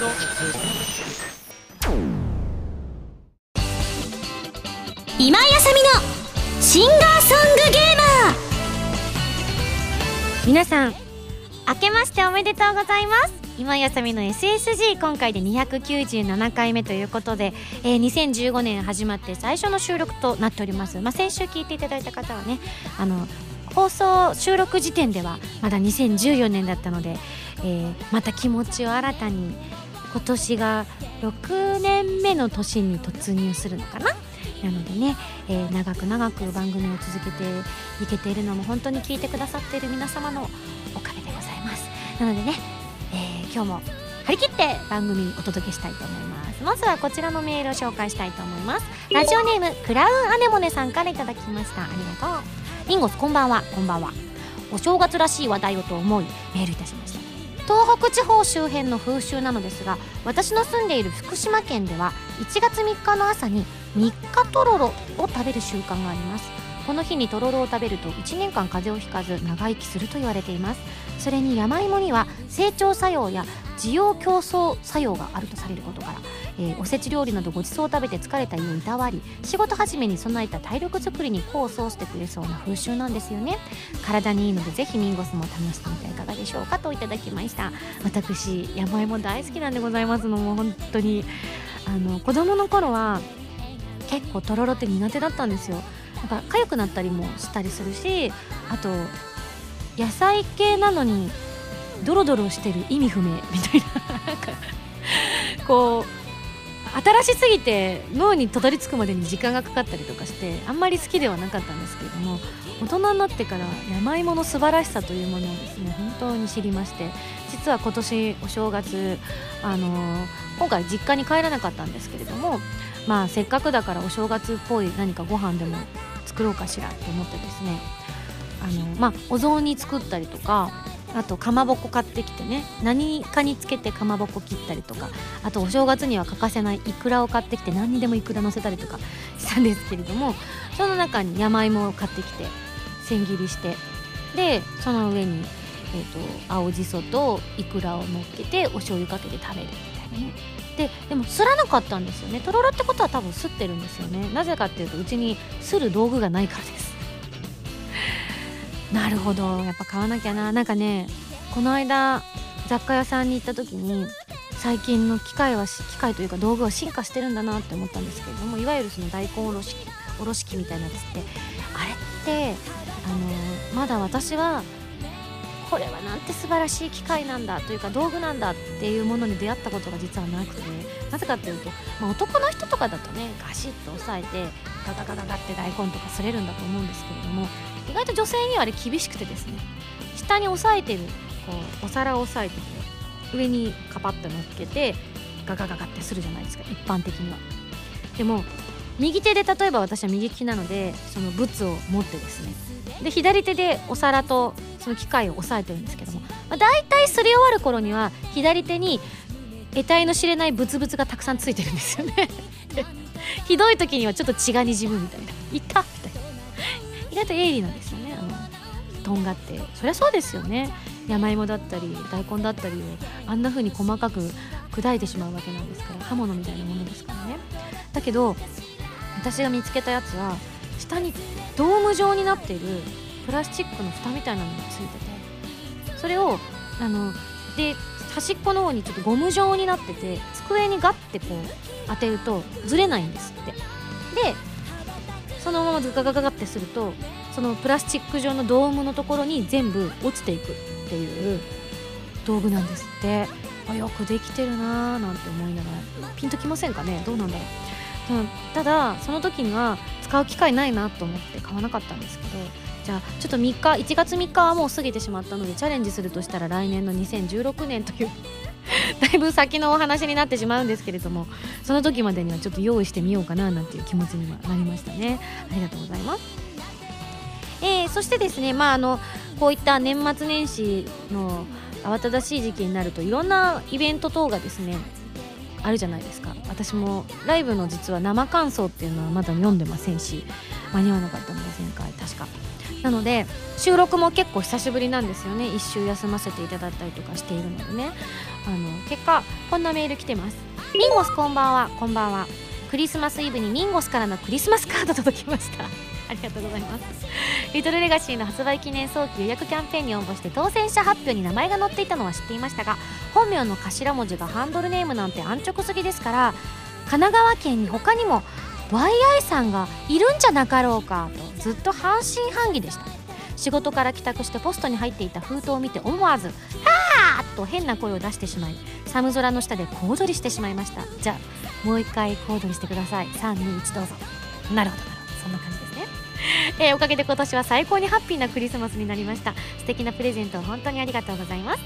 今井あさみのシンガーソングゲーマー。皆さん明けましておめでとうございます。今井あさみの SSG 今回で297回目ということで、えー、2015年始まって最初の収録となっております、まあ、先週聞いていただいた方はねあの放送収録時点ではまだ2014年だったので、えー、また気持ちを新たに今年が6年目の年に突入するのかな？なのでね、えー、長く長く番組を続けていけているのも本当に聞いてくださっている皆様のおかげでございます。なのでね、えー、今日も張り切って番組お届けしたいと思います。まずはこちらのメールを紹介したいと思います。ラジオネームクラウンアネモネさんからいただきました。ありがとう。ミンゴスこんばんは。こんばんは。お正月らしい話題をと思いメールいたしました。東北地方周辺の風習なのですが私の住んでいる福島県では1月3日の朝に3日とろろを食べる習慣があります。この日にとろろを食べると1年間風邪をひかず長生きすると言われています。それに山芋には成長作用や滋養競争作用があるとされることから、えー、おせち料理などごちそうを食べて疲れた胃をいたわり仕事始めに備えた体力づくりに功を奏してくれそうな風習なんですよね。体にいいのでぜひミンゴスも試してみてはいかがでしょうかといただきました。私山芋大好きなんでございますのも本当にあの子供の頃は結構とろろって苦手だったんですよ。やっぱ痒くなったりもしたりするしあと野菜系なのにドロドロしてる意味不明みたいななんかこう新しすぎて脳にたどり着くまでに時間がかかったりとかしてあんまり好きではなかったんですけれども大人になってから山芋の素晴らしさというものをですね本当に知りまして実は今年お正月あの、今回実家に帰らなかったんですけれどもまあせっかくだからお正月っぽい何かご飯でも作ろうかしらと思ってですねあのまあお雑煮作ったりとかあとかまぼこ買ってきてね。何かにつけてかまぼこ切ったりとか。あとお正月には欠かせないいくらを買ってきて何にでもいくら乗せたりとか。したんですけれども。その中に山芋を買ってきて千切りして。でその上に、えーと、青じそといくらをのっけてお醤油かけて食べるみたいなね。ででもすらなかったんですよね。とろろってことは多分すってるんですよね。なぜかっていうとうちにする道具がないからです。なるほど。やっぱ買わなきゃな。なんかねこの間雑貨屋さんに行った時に最近の機械は機械というか道具は進化してるんだなって思ったんですけれどもいわゆるその大根おろし器おろし器みたいなやつってあれってあのまだ私はこれはなんて素晴らしい機械なんだというか道具なんだっていうものに出会ったことが実はなくてなぜかっていうと、まあ、男の人とかだとねガシッと押さえてガガガガガって大根とかすれるんだと思うんですけれども意外と女性にはあれ厳しくてですね。下に押さえてるこうお皿を押さえてて上にカパッと乗っけてガガガガってするじゃないですか。一般的には。でも右手で例えば私は右利きなのでそのブツを持ってですね。で左手でお皿とその機械を押さえてるんですけども、まあ、大体すり終わる頃には左手に得体の知れないブツブツがたくさんついてるんですよね。ひどい時にはちょっと血がにじむみたいな「いっ!」意外と鋭利なんですよね。あのとんがって。そりゃそうですよね。山芋だったり大根だったりをあんな風に細かく砕いてしまうわけなんですから刃物みたいなものですからね。だけど私が見つけたやつは下にドーム状になっているプラスチックの蓋みたいなのがついててそれをあので端っこの方にちょっとゴム状になってて机にガッてこう当てるとずれないんですって。でそのままガガガガってするとそのプラスチック状のドームのところに全部落ちていくっていう道具なんですって。あよくできてるなーなんて思いながら。ピンときませんかね？どうなんだろう、うん、ただその時には使う機会ないなと思って買わなかったんですけどじゃあちょっと3日1月3日はもう過ぎてしまったのでチャレンジするとしたら来年の2016年という だいぶ先のお話になってしまうんですけれどもその時までにはちょっと用意してみようかななんていう気持ちにはなりましたね。ありがとうございます、えー、そしてですねまああのこういった年末年始の慌ただしい時期になるといろんなイベント等がですねあるじゃないですか。私もライブの実は生感想っていうのはまだ読んでませんし間に合わなかったので前回確か。なので収録も結構久しぶりなんですよね。1週休ませていただいたりとかしているのでね。あの結果こんなメール来てます。ミンゴスこんばんは。こんばんは。クリスマスイブにミンゴスからのクリスマスカード届きました。ありがとうございます。リトルレガシーの発売記念早期予約キャンペーンに応募して当選者発表に名前が載っていたのは知っていましたが本名の頭文字がハンドルネームなんて安直すぎですから神奈川県に他にも YI さんがいるんじゃなかろうかとずっと半信半疑でした。仕事から帰宅してポストに入っていた封筒を見て思わず「はあ!」と変な声を出してしまい寒空の下で小躍りしてしまいました。じゃあもう一回小躍りしてください。321どうぞ。なるほどなるほど。そんな感じですね。えー、おかげで今年は最高にハッピーなクリスマスになりました。素敵なプレゼントを本当にありがとうございます、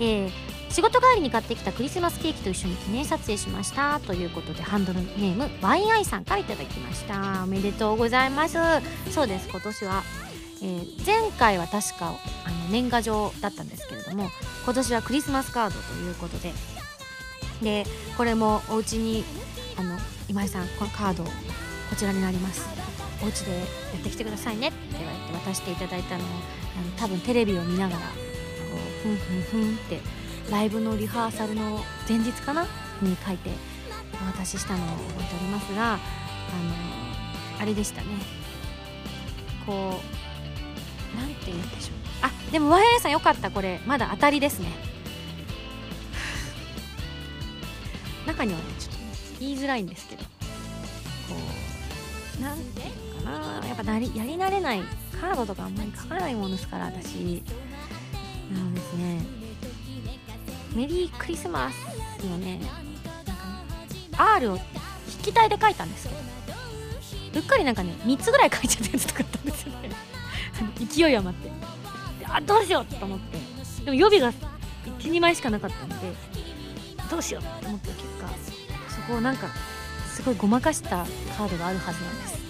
えー、仕事帰りに買ってきたクリスマスケーキと一緒に記念撮影しました。ということでハンドルネーム YI さんからいただきました。おめでとうございます。そうです。今年はえー、前回は確かあの年賀状だったんですけれども今年はクリスマスカードということででこれもお家にあの今井さんこのカードこちらになります。お家でやってきてくださいねって言われて渡していただいたのをあの多分テレビを見ながらこうふんふんふんってライブのリハーサルの前日かな？に書いてお渡ししたのを覚えておりますがあのあれでしたね。こうなんて言うんでしょう。あでも YA さんよかった。これまだ当たりですね。中にはねちょっと言いづらいんですけど。こうなんていうのかな。やっぱなりやり慣れないカードとかあんまり書かないものですから私。あのですねメリークリスマスのねなんかね R を筆記体で書いたんですけど。うっかりなんかね3つぐらい書いちゃったやつとかあったんですよね。勢い余って。あどうしようと思って。でも予備が12枚しかなかったのでどうしようと思った結果そこをなんかすごいごまかしたカードがあるはずなんです。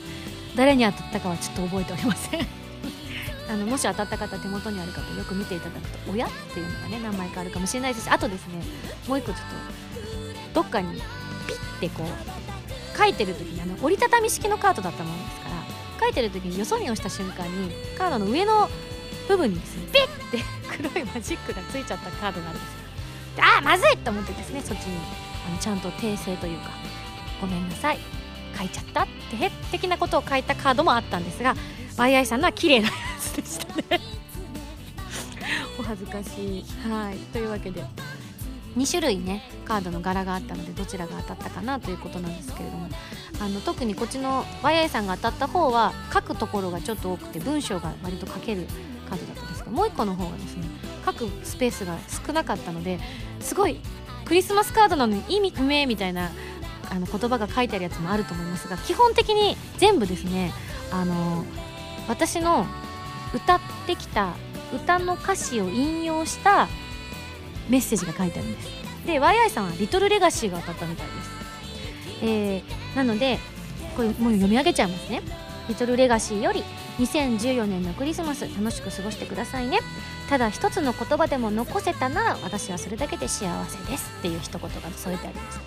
誰に当たったかはちょっと覚えておりません。あのもし当たった方手元にある方よく見ていただくと「親」っていうのがね何枚かあるかもしれないですしあとですねもう一個ちょっとどっかにピッてこう書いてる時にあの折りたたみ式のカードだったものです。から書いてる時によそ見をした瞬間にカードの上の部分にですねピッて 黒いマジックがついちゃったカードがあるんですよ。ああまずいと思ってですねそっちにあのちゃんと訂正というかごめんなさい書いちゃったって的なことを書いたカードもあったんですがワイアイさんのは綺麗なやつでしたね。お恥ずかしい。はい。というわけで2種類ねカードの柄があったのでどちらが当たったかなということなんですけれども。あの特にこっちの YI さんが当たった方は書くところがちょっと多くて文章が割と書けるカードだったんですけどもう1個の方がですね書くスペースが少なかったのですごいクリスマスカードなのに意味不明みたいなあの言葉が書いてあるやつもあると思いますが基本的に全部ですねあの私の歌ってきた歌の歌詞を引用したメッセージが書いてあるんです。で YI さんは「リトルレガシー」が当たったみたいです。えー、なのでこれもう読み上げちゃいますね「リトルレガシーより2014年のクリスマス楽しく過ごしてくださいね。ただ一つの言葉でも残せたなら私はそれだけで幸せです。っていう一言が添えてあります。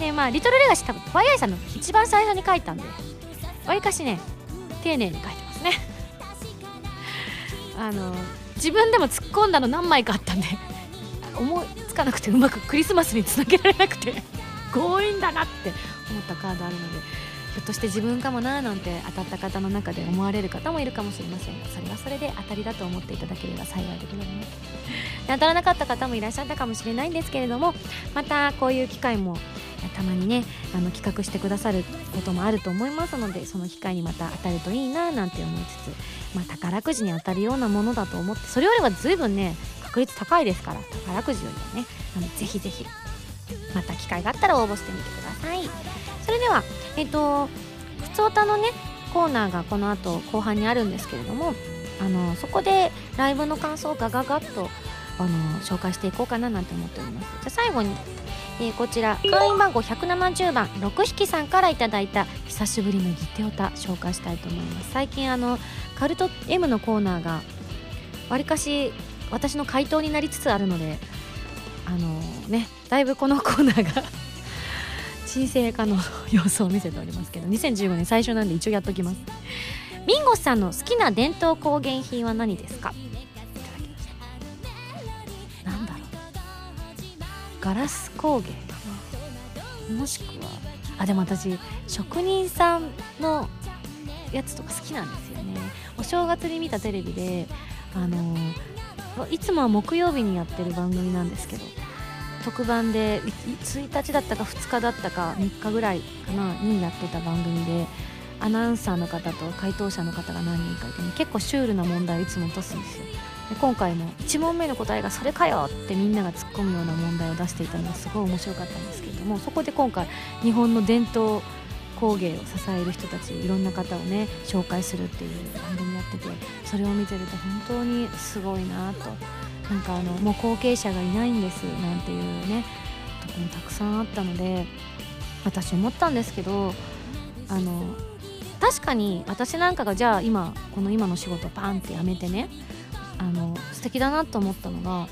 でまあリトルレガシー多分ワイアイさんの一番最初に書いたんでわりかしね丁寧に書いてますね。あの自分でも突っ込んだの何枚かあったんで思いつかなくてうまくクリスマスにつなげられなくて強引だなって思ったカードあるのでひょっとして自分かもなーなんて当たった方の中で思われる方もいるかもしれませんがそれはそれで当たりだと思っていただければ幸いでございます。当たらなかった方もいらっしゃったかもしれないんですけれどもまたこういう機会もたまにねあの企画してくださることもあると思いますのでその機会にまた当たるといいななんて思いつつ、まあ、宝くじに当たるようなものだと思ってそれよりは随分ね確率高いですから宝くじよりはねあのぜひぜひまた機会があったら応募してみてください。それではえっ、とふつおたのねコーナーがこの後後半にあるんですけれどもあのそこでライブの感想をガガガッとあの紹介していこうかななんて思っております。じゃあ最後に、えー、こちら会員番号170番6匹さんからいただいた久しぶりのギテオタ紹介したいと思います。最近あのカルト M のコーナーがわりかし私の回答になりつつあるのであのねだいぶこのコーナーが 沈静化の様子を見せておりますけど2015年最初なんで一応やっときます。ミンゴスさんの好きな伝統工芸品は何ですか？なんだろう。ガラス工芸もしくはあでも私職人さんのやつとか好きなんですよね。お正月に見たテレビであのいつもは木曜日にやってる番組なんですけど特番で1日だったか2日だったか3日ぐらいかなにやってた番組でアナウンサーの方と回答者の方が何人かいてね結構シュールな問題をいつも出すんですよで今回も1問目の答えが「それかよ!」ってみんなが突っ込むような問題を出していたのがすごい面白かったんですけれどもそこで今回日本の伝統工芸を支える人たちいろんな方をね紹介するっていう番組やっててそれを見てると本当にすごいなとなんかあのもう後継者がいないんですなんていうねとこもたくさんあったので私思ったんですけどあの確かに私なんかがじゃあ今この今の仕事パンってやめてねあの素敵だなと思ったのが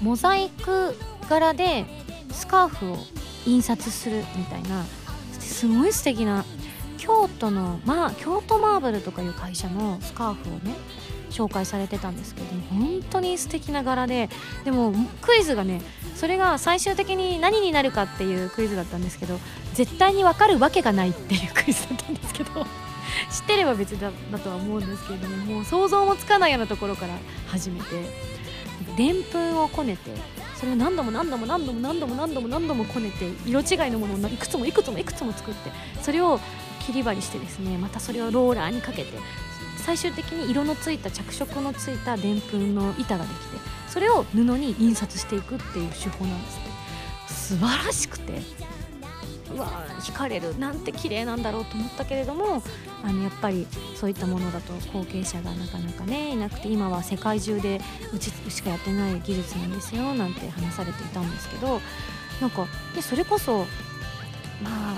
モザイク柄でスカーフを印刷するみたいなすごい素敵な京都の、まあ、京都マーブルとかいう会社のスカーフをね紹介されてたんですけど本当に素敵な柄ででもクイズがねそれが最終的に何になるかっていうクイズだったんですけど絶対に分かるわけがないっていうクイズだったんですけど 知ってれば別だだとは思うんですけれどももう想像もつかないようなところから始めてでんぷんをこねてそれを何度も何度も何度も何度も何度も何度もこねて色違いのものをいくつもいくつもいくつも作ってそれを切り張りしてですねまたそれをローラーにかけて最終的に色のついた着色のついたでんぷんの板ができてそれを布に印刷していくっていう手法なんですね素晴らしくて。うわ惹かれるなんて綺麗なんだろうと思ったけれどもあのやっぱりそういったものだと後継者がなかなかねいなくて今は世界中でうちしかやってない技術なんですよなんて話されていたんですけどなんかでそれこそまあ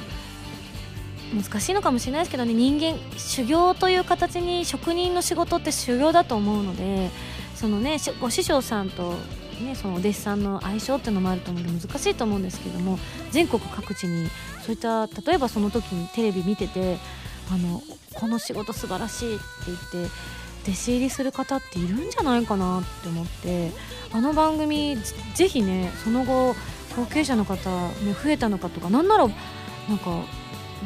難しいのかもしれないですけどね人間修行という形に職人の仕事って修行だと思うのでそのねご師匠さんとね、そのお弟子さんの相性っていうのもあると思うので難しいと思うんですけども全国各地にそういった例えばその時にテレビ見ててあのこの仕事素晴らしいって言って弟子入りする方っているんじゃないかなって思ってあの番組ぜひねその後後継者の方、ね、増えたのかとかなんならなんか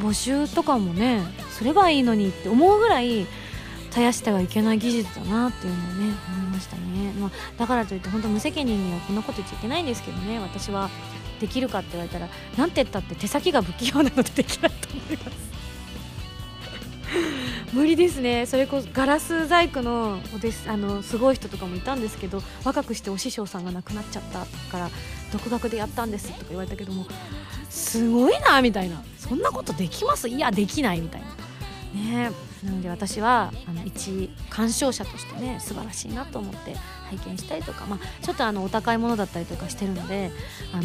募集とかもねすればいいのにって思うぐらい絶やしてはいけない技術だなっていうのをね思いましたね、まあ、だからといって本当無責任にはこんなこと言っちゃいけないんですけどね。私はできるかって言われたらなんて言ったって手先が不器用なのでできないと思います。無理ですね。それこそガラス細工のおですあのすごい人とかもいたんですけど若くしてお師匠さんが亡くなっちゃったから独学でやったんですとか言われたけどもすごいなみたいなそんなことできます？いやできないみたいな。ねなので私はあの一鑑賞者としてね素晴らしいなと思って拝見したりとか、まあ、ちょっとあのお高いものだったりとかしてるのであの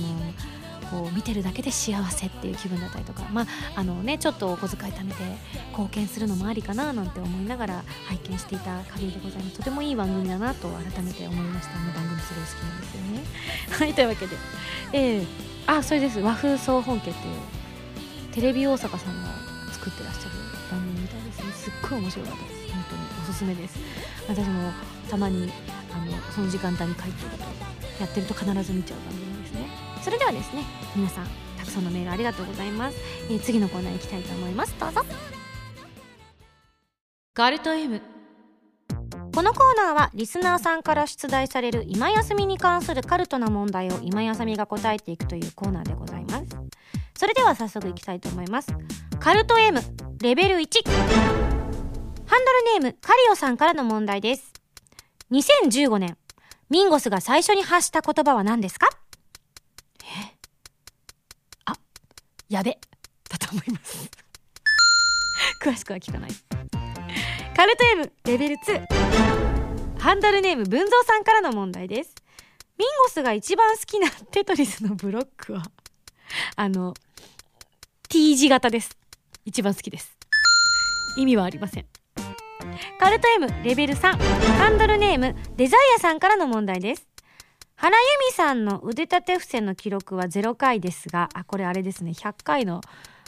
こう見てるだけで幸せっていう気分だったりとか、まああのね、ちょっとお小遣い貯めて貢献するのもありかななんて思いながら拝見していた限りでございます。とてもいい番組だなと改めて思いました。あの番組すごい好きなんですよね。はいというわけで、えー、あそれです。和風総本家っていうテレビ大阪さんが作ってらっしゃる番組みたいですね。すっごい面白かったです。本当に。おすすめです。私もたまにあのその時間帯に帰ってるとやってると必ず見ちゃう番組。それではですね皆さんたくさんのメールありがとうございます、えー、次のコーナー行きたいと思います。どうぞ。ガルト M このコーナーはリスナーさんから出題される今休みに関するカルトな問題を今休みが答えていくというコーナーでございます。それでは早速いきたいと思います。カルト M レベル1ハンドルネームカリオさんからの問題です。2015年。ミンゴスが最初に発した言葉は何ですかえあやべだと思います。詳しくは聞かない。カルト M レベル2ハンドルネーム文蔵さんからの問題です。ミンゴスが一番好きなテトリスのブロックはあの T 字型です。一番好きです。意味はありません。カルト M レベル3ハンドルネームデザイアさんからの問題です。原由美さんの腕立て伏せの記録は0回ですがあこれあれですね。100回の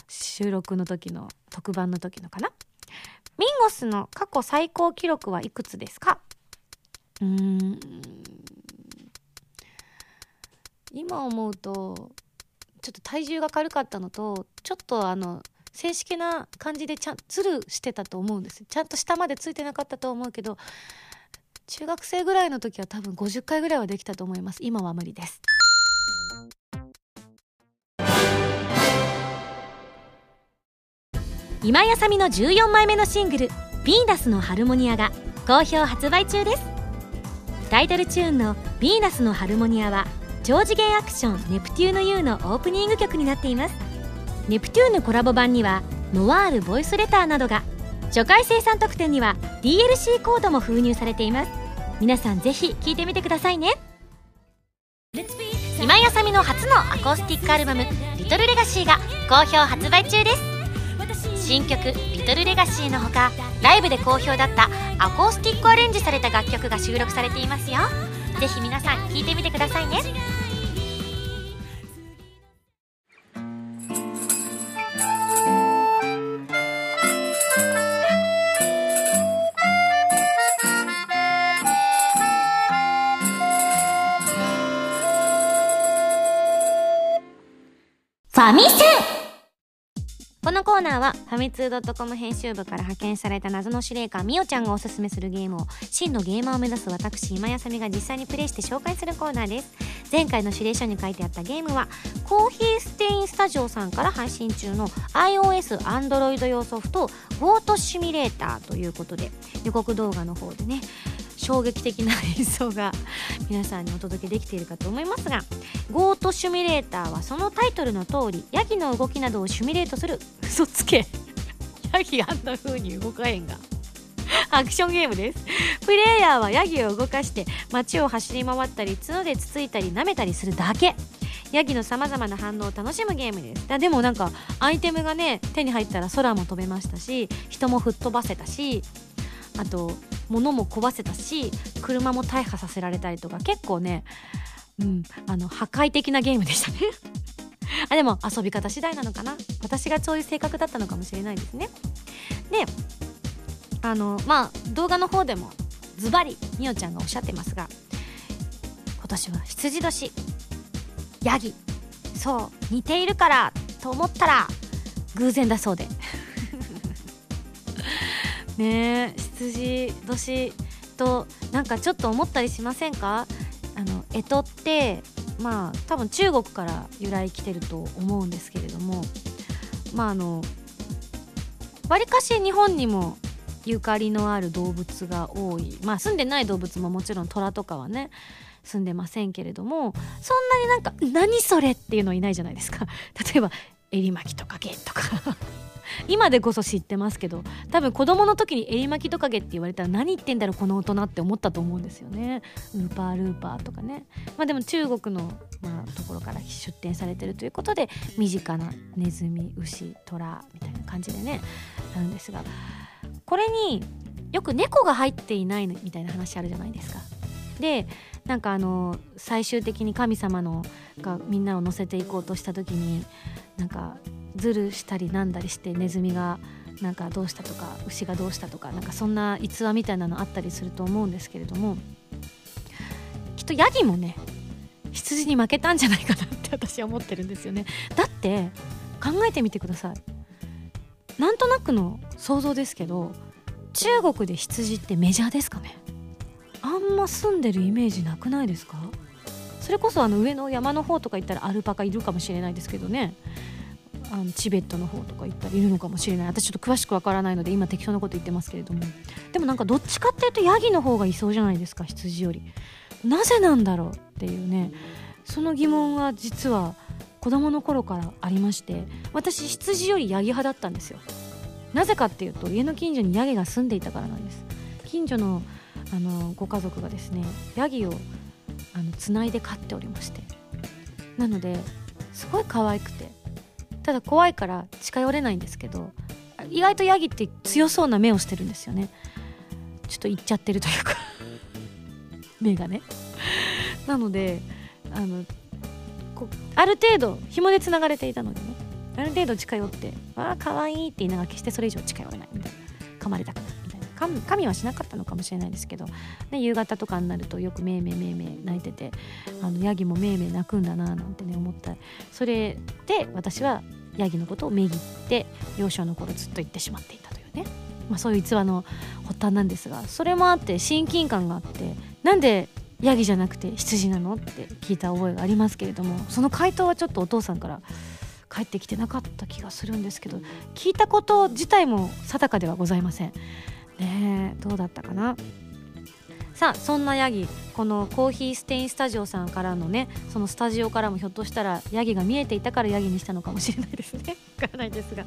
収録の時の特番の時のかな？ミンゴスの過去最高記録はいくつですか？うーん。今思うとちょっと体重が軽かったのとちょっとあの正式な感じでちゃんズルしてたと思うんですちゃんと下までついてなかったと思うけど中学生ぐらいの時は多分50回ぐらいはできたと思います。今は無理です。今やさみの14枚目のシングル「ヴィーナスのハルモニア」が好評発売中です。タイトルチューンの「ヴィーナスのハルモニア」は超次元アクション「ネプテューヌ U」のオープニング曲になっています。ネプテューヌコラボ版にはノワールボイスレターなどが初回生産特典には DLC コードも封入されています。皆さんぜひ聴いてみてくださいね。今やさみの初のアコースティックアルバム「リトルレガシーが好評発売中です。新曲「リトルレガシーのほかライブで好評だったアコースティックアレンジされた楽曲が収録されていますよ。ぜひ皆さん聴いてみてくださいね。ァミセこのコーナーはファミツー .com 編集部から派遣された謎の司令官みおちゃんがおすすめするゲームを真のゲーマーを目指す私今やさみが実際にプレイして紹介するコーナーです。前回の指令書に書いてあったゲームはコーヒーステインスタジオさんから配信中の iOS、Android 用ソフトゴートシミュレーターということで予告動画の方でね衝撃的な演奏が皆さんにお届けできているかと思いますがゴートシュミレーターはそのタイトルの通りヤギの動きなどをシュミレートする嘘つけ。ヤギあんな風に動かへんが。アクションゲームです。プレイヤーはヤギを動かして街を走り回ったり角でつついたり舐めたりするだけ。ヤギのさまざまな反応を楽しむゲームです。だでもなんかアイテムがね手に入ったら空も飛べましたし人も吹っ飛ばせたしあと物も壊せたし車も大破させられたりとか結構ね、うん、あの破壊的なゲームでしたね。あでも遊び方次第なのかな。私がそういう性格だったのかもしれないですね。であのまあ動画の方でもズバリみおちゃんがおっしゃってますが今年は羊年。ヤギ。そう。似ているからと思ったら偶然だそうで。ね。え羊年となんかちょっと思ったりしませんか？あの干支ってまあ多分中国から由来来てると思うんですけれども。まああのわりかし日本にもゆかりのある動物が多い。まあ住んでない動物ももちろん虎とかはね住んでませんけれども。そんなになんか「何それ?」っていうのいないじゃないですか。例えば「エリマキトカゲ」とか。今でこそ知ってますけど多分子供の時にエリマキトカゲって言われたら何言ってんだろうこの大人って思ったと思うんですよね。ウーパールーパーとかね。まあでも中国の、まあ、ところから出展されてるということで身近なネズミ牛トラみたいな感じでねあるんですがこれによく猫が入っていないみたいな話あるじゃないですか。でなんかあの最終的に神様のがみんなを乗せていこうとした時になんかズルしたりなんだりしてネズミがなんかどうしたとか牛がどうしたとかなんかそんな逸話みたいなのあったりすると思うんですけれどもきっとヤギもね羊に負けたんじゃないかなって 私は思ってるんですよね。だって考えてみてください。なんとなくの想像ですけど中国で羊ってメジャーですかね？あんま住んでるイメージなくないですか？それこそあの上の山の方とか行ったらアルパカいるかもしれないですけどね。あのチベットの方とか行ったらいるのかもしれない。私ちょっと詳しくわからないので今適当なこと言ってますけれども。でもなんかどっちかっていうとヤギの方がいそうじゃないですか羊より。なぜなんだろうっていうね。その疑問は実は子供の頃からありまして私羊よりヤギ派だったんですよ。なぜかっていうと家の近所にヤギが住んでいたからなんです。近所のあのご家族がですねヤギをあのつないで飼っておりまして。なのですごい可愛くて。ただ怖いから近寄れないんですけど意外とヤギって強そうな目をしてるんですよね。ちょっと行っちゃってるというか。目がね。なのであのこある程度紐でつながれていたのでね。ある程度近寄って「わあかわいい」って言いながら決してそれ以上近寄れないみたいな。噛まれたくない。神はしなかったのかもしれないですけど、ね、夕方とかになるとよくめいめいめいめい泣いててあのヤギもめいめい泣くんだななんてね思った。それで私はヤギのことをめぎって幼少の頃ずっと言ってしまっていたというね、まあ、そういう逸話の発端なんですがそれもあって親近感があってなんでヤギじゃなくて羊なのって聞いた覚えがありますけれどもその回答はちょっとお父さんから帰ってきてなかった気がするんですけど聞いたこと自体も定かではございません。ねどうだったかな？さあそんなヤギこのコーヒーステインスタジオさんからのねそのスタジオからもひょっとしたらヤギが見えていたからヤギにしたのかもしれないですね。わからないですが。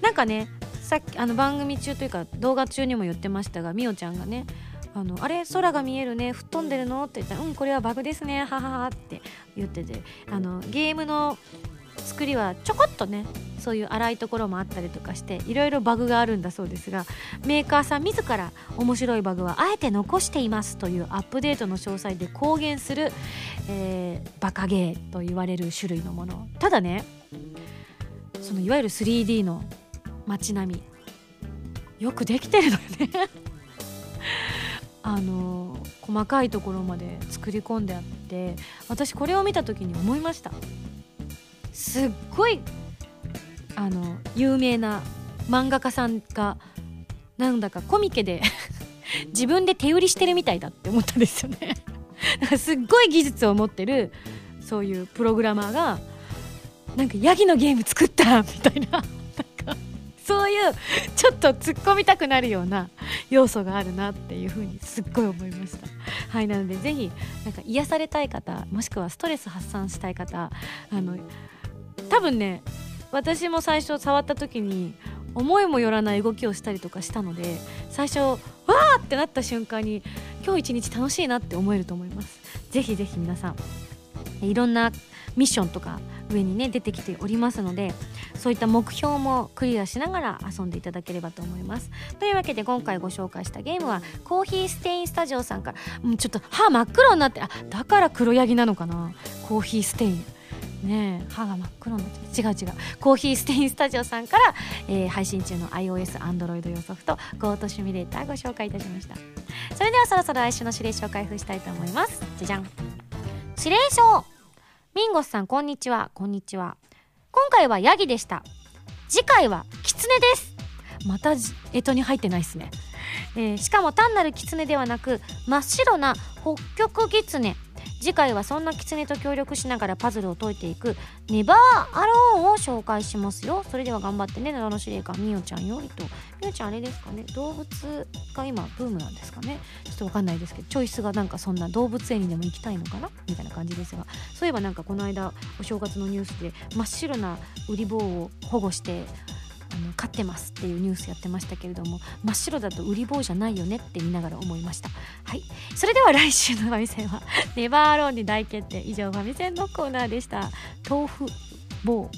なんかねさっきあの番組中というか動画中にも言ってましたがみおちゃんがねあのあれ空が見えるね吹っ飛んでるの？って言ったらうんこれはバグですねはははって言っててあのゲームの作りはちょこっとねそういう荒いところもあったりとかしていろいろバグがあるんだそうですがメーカーさん自ら面白いバグはあえて残していますというアップデートの詳細で公言する、えー、バカゲーと言われる種類のもの。ただねそのいわゆる 3D の街並みよくできてるのよね。あの細かいところまで作り込んであって私これを見た時に思いました。すっごいあの有名な漫画家さんがなんだかコミケで 自分で手売りしてるみたいだって思ったんですよね。かすっごい技術を持ってるそういうプログラマーがなんかヤギのゲーム作ったみたいな。なんかそういうちょっと突っ込みたくなるような要素があるなっていうふうにすっごい思いました。はいなのでぜひなんか癒されたい方もしくはストレス発散したい方あの多分ね私も最初触った時に思いもよらない動きをしたりとかしたので最初わーってなった瞬間に今日一日楽しいなって思えると思います。ぜひぜひ皆さんいろんなミッションとか上にね出てきておりますのでそういった目標もクリアしながら遊んでいただければと思います。というわけで今回ご紹介したゲームはコーヒーステインスタジオさんから、ちょっと歯真っ黒になってあだから黒ヤギなのかな？コーヒーステイン。ね歯が真っ黒になって違う違う。コーヒーステインスタジオさんから、えー、配信中の iOS、Android 用ソフト Go とシミュレーターご紹介いたしました。それではそろそろ来週の指令書を開封したいと思います。じゃじゃん。指令書。ミンゴスさんこんにちは。こんにちは。今回はヤギでした。次回はキツネです。また干支に入ってないですね、えー、しかも単なるキツネではなく真っ白な北極キツネ。次回はそんな狐と協力しながらパズルを解いていくネバーアローンを紹介しますよ。それでは頑張ってね。七の司令官みおちゃんよ。りとみおちゃんあれですかね。動物が今ブームなんですかね。ちょっとわかんないですけどチョイスがなんかそんな動物園にでも行きたいのかな？みたいな感じですが。そういえばなんかこの間お正月のニュースで真っ白な売り棒を保護しての飼ってますっていうニュースやってましたけれども真っ白だと売り棒じゃないよねって見ながら思いました。はい。それでは来週のファミセンはネバーローンに大決定。以上ファミセンのコーナーでした。豆腐棒。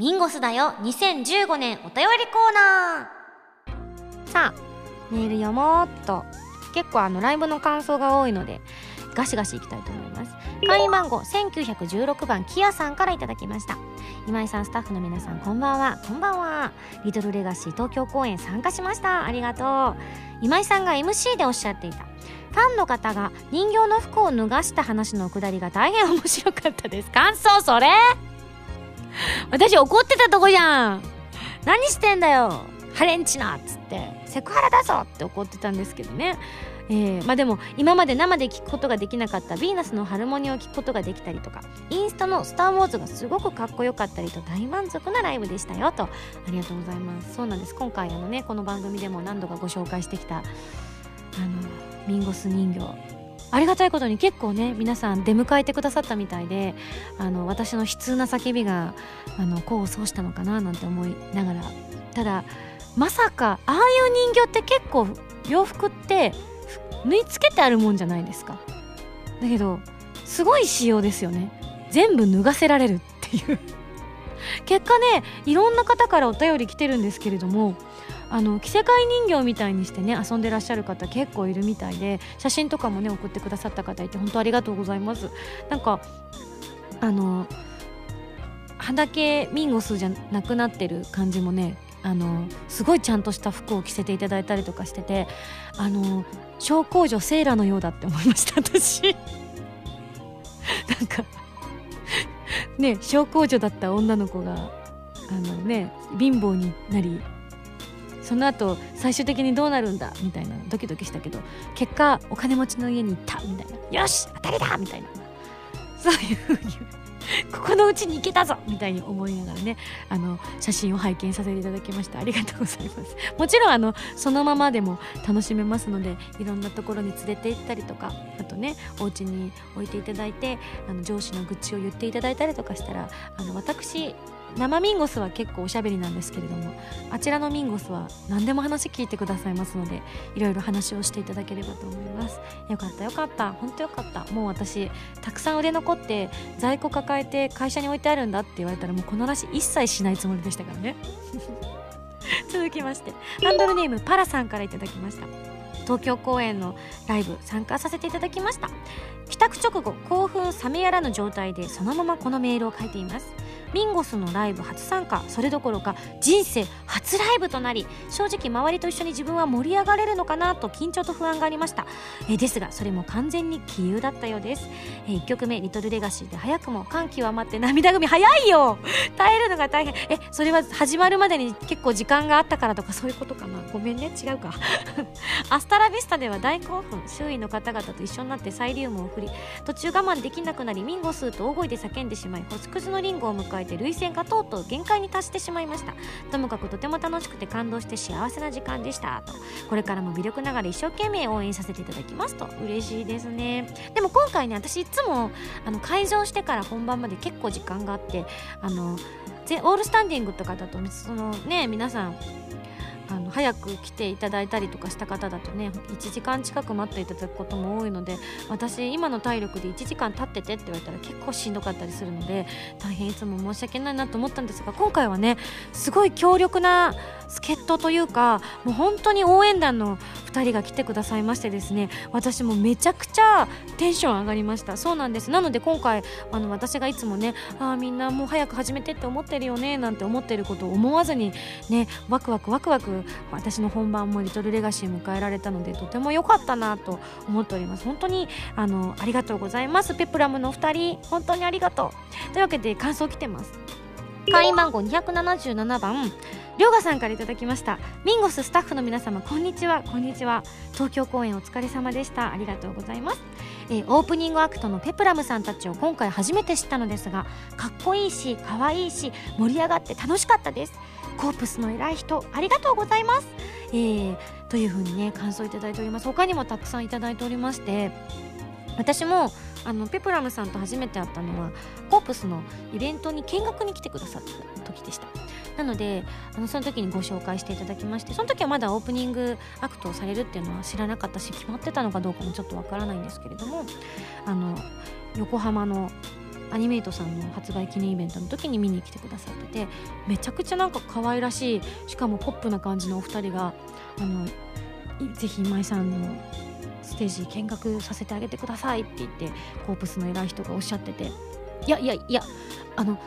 ミンゴスだよ。2015年お便りコーナー。さあメール読もうっと。結構あのライブの感想が多いのでガシガシいきたいと思います。会員番号1916番キヤさんからいただきました。今井さんスタッフの皆さんこんばんは。こんばんは。リトルレガシー東京公演参加しました。ありがとう。今井さんが MC でおっしゃっていた。ファンの方が人形の服を脱がした話のくだりが大変面白かったです。感想それ 私怒ってたとこじゃん。何してんだよ。ハレンチなっつって。セクハラだぞって怒ってたんですけどね。えー、まあでも今まで生で聞くことができなかった。ヴィーナスのハルモニーを聞くことができたりとか。インスタの「スター・ウォーズ」がすごくかっこよかったりと大満足なライブでしたよと。ありがとうございます。そうなんです。今回あのねこの番組でも何度かご紹介してきたあのミンゴス人形。ありがたいことに結構ね皆さん出迎えてくださったみたいであの私の悲痛な叫びがあの功を奏したのかななんて思いながら。ただまさかああいう人形って結構洋服って縫い付けてあるもんじゃないですか。だけどすごい仕様ですよね。全部脱がせられるっていう。結果ねいろんな方からお便り来てるんですけれどもあの着せ替え人形みたいにしてね遊んでらっしゃる方結構いるみたいで写真とかもね送ってくださった方いて本当ありがとうございます。なんかあの肌系ミンゴスじゃなくなってる感じもねあのすごいちゃんとした服を着せていただいたりとかしててあの小公女セーラのようだって思いました私。なんかね小公女だった女の子があのね貧乏になりその後最終的にどうなるんだみたいなドキドキしたけど結果お金持ちの家に行ったみたいな。よし当たりだみたいな。そういうふうに ここのうちに行けたぞみたいに思いながらねあの写真を拝見させていただきました。ありがとうございます。もちろんあのそのままでも楽しめますのでいろんなところに連れて行ったりとかあとねお家に置いていただいてあの上司の愚痴を言っていただいたりとかしたらあの私生ミンゴスは結構おしゃべりなんですけれどもあちらのミンゴスは何でも話聞いてくださいますのでいろいろ話をしていただければと思います。よかったよかった。本当よかった。もう私たくさん売れ残って在庫抱えて会社に置いてあるんだって言われたらもうこの話一切しないつもりでしたからね。続きましてハンドルネームパラさんからいただきました。東京公演のライブ参加させていただきました。帰宅直後興奮冷めやらぬ状態でそのままこのメールを書いています。ミンゴスのライブ初参加それどころか人生初ライブとなり正直周りと一緒に自分は盛り上がれるのかなと緊張と不安がありました。えですがそれも完全に杞憂だったようです。え1曲目「リトルレガシーで早くも感極まって涙ぐみ早いよ。耐えるのが大変。えそれは始まるまでに結構時間があったからとかそういうことかな？ごめんね違うか。アスタラビスタでは大興奮。周囲の方々と一緒になってサイリウムを振り途中我慢できなくなりミンゴスと大声で叫んでしまい星屑のリンゴを迎ええて涙腺がとうとう限界に達してしまいました。ともかくとても楽しくて感動して幸せな時間でした。とこれからも魅力ながら一生懸命応援させていただきます。と嬉しいですね。でも今回ね私いつもあの会場してから本番まで結構時間があってあのオールスタンディングとかだとそのね皆さんあの早く来ていただいたりとかした方だとね1時間近く待っていただくことも多いので私今の体力で1時間経っててって言われたら結構しんどかったりするので大変いつも申し訳ないなと思ったんですが今回はねすごい強力な助っ人というかもう本当に応援団の2人が来てくださいましてですね私もめちゃくちゃテンション上がりました。そうなんです。なので今回あの私がいつもねあみんなもう早く始めてって思ってるよねなんて思ってることを思わずにねワクワクワクワク私の本番もリトルレガシー迎えられたのでとても良かったなと思っております。本当にあのありがとうございます。ペプラムの2人本当にありがとう。というわけで感想来てます。会員番号277番りょうがさんからいただきました。ミンゴススタッフの皆様こんにちは。こんにちは。東京公演お疲れ様でした。ありがとうございます。えー、オープニングアクトのペプラムさんたちを今回初めて知ったのですがかっこいいし可愛いし盛り上がって楽しかったです。コープスの偉い人ありがとうございます、えー、というふうにね感想いただいております。他にもたくさんいただいておりまして私もあのペプラムさんと初めて会ったのはコープスのイベントに見学に来てくださった時でした。なのであのその時にご紹介していただきましてその時はまだオープニングアクトをされるっていうのは知らなかったし決まってたのかどうかもちょっとわからないんですけれどもあの横浜のアニメイトさんの発売記念イベントの時に見に来てくださっててめちゃくちゃなんか可愛らしいしかもポップな感じのお二人があのぜひ今井さんのステージ見学させてあげてくださいって言ってコープスの偉い人がおっしゃってて。いやいやいやあの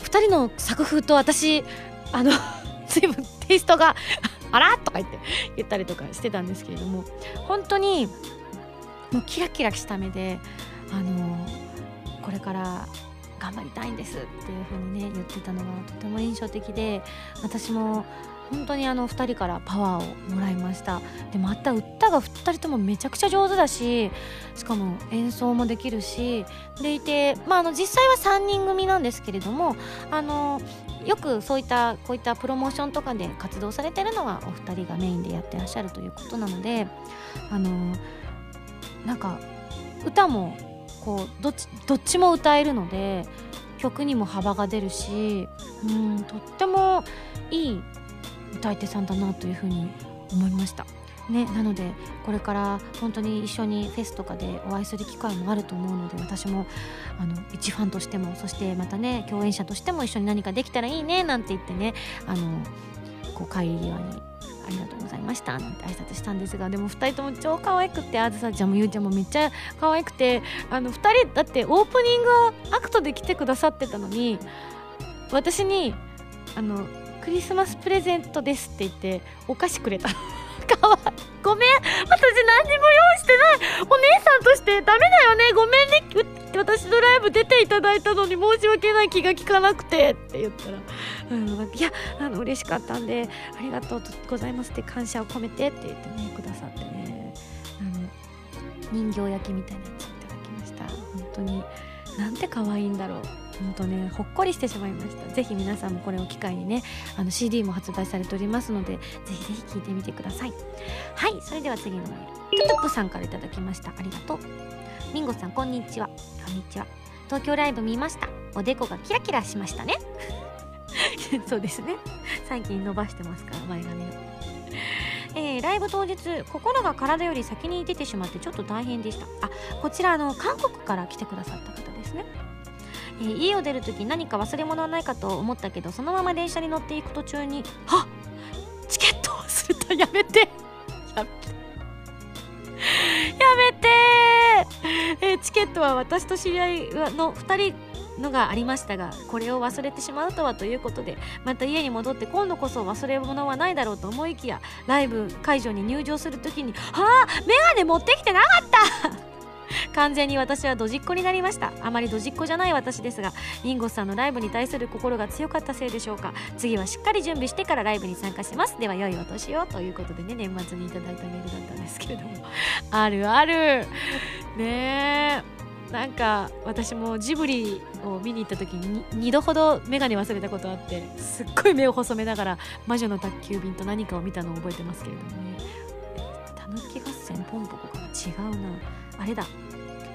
2人の作風と私あの 随分テイストがあらとか言って言ったりとかしてたんですけれども本当にもうキラキラした目であのこれから頑張りたいんですっていう風にね言ってたのがとても印象的で私も本当にあの2人からパワーをもらいました。でまた歌が2人ともめちゃくちゃ上手だししかも演奏もできるしでいて、まあ、あの実際は3人組なんですけれどもあのよくそういったこういったプロモーションとかで活動されてるのがお二人がメインでやってらっしゃるということなのであのなんか歌もこうどっちどっちも歌えるので曲にも幅が出るしうんとってもいい歌い手さんだなというふうに思いました。ね、なのでこれから本当に一緒にフェスとかでお会いする機会もあると思うので私もあの一ファンとしてもそしてまたね共演者としても一緒に何かできたらいいねなんて言ってねあのこう帰り際にありがとうございましたなんて挨拶したんですがでも2人とも超可愛くてあずさちゃんもゆうちゃんもめっちゃ可愛くてあの2人だってオープニングアクトで来てくださってたのに私にあのクリスマスプレゼントですって言ってお菓子くれた。かわいごめん。私何にも用意してない。お姉さんとしてダメだよね。ごめんね。私のライブ出ていただいたのに申し訳ない気が利かなくて。って言ったら、うん、いやあの嬉しかったんでありがとうございますって感謝を込めて。って言ってねくださってね。あの人形焼きみたいなやついただきました。本当に。なんて可愛いんだろう。本当ねほっこりしてしまいました。ぜひ皆さんもこれを機会にねあの CD も発売されておりますのでぜひぜひ聴いてみてください。はいそれでは次のメールトゥトゥップさんから頂きました。ありがとう。ミンゴさんこんにちは。こんにちは。東京ライブ見ました。おでこがキラキラしましたね。そうですね。最近伸ばしてますから前髪をえー、ライブ当日心が体より先に出てしまってちょっと大変でした。あこちらあの韓国から来てくださった方ですね。えー、家を出る時何か忘れ物はないかと思ったけどそのまま電車に乗っていく途中に「はっチケット忘れた。やめて。やめて。やめてえー、チケットは私と知り合いの2人のがありましたがこれを忘れてしまうとはということでまた家に戻って今度こそ忘れ物はないだろうと思いきやライブ会場に入場する時に「はあメガネ持ってきてなかった。完全に私はドジっ子になりました。あまりドジっ子じゃない私ですがリンゴさんのライブに対する心が強かったせいでしょうか。次はしっかり準備してからライブに参加します。では良いお年を。ということでね年末にいただいたメールだったんですけれども。あるある。ねえ。なんか私もジブリを見に行った時に2度ほど眼鏡忘れたことあってすっごい目を細めながら魔女の宅急便と何かを見たのを覚えてますけれどもね。たぬき合戦ポンポコかな？違うな。あれだ。